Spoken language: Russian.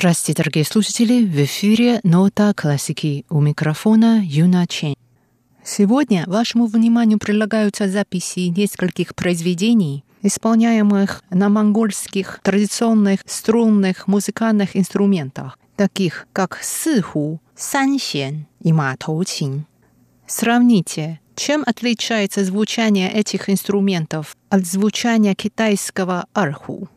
Здравствуйте, дорогие слушатели! В эфире «Нота классики» у микрофона Юна Чен. Сегодня вашему вниманию предлагаются записи нескольких произведений, исполняемых на монгольских традиционных струнных музыкальных инструментах, таких как сыху, сансен и матоучин. Сравните, чем отличается звучание этих инструментов от звучания китайского арху.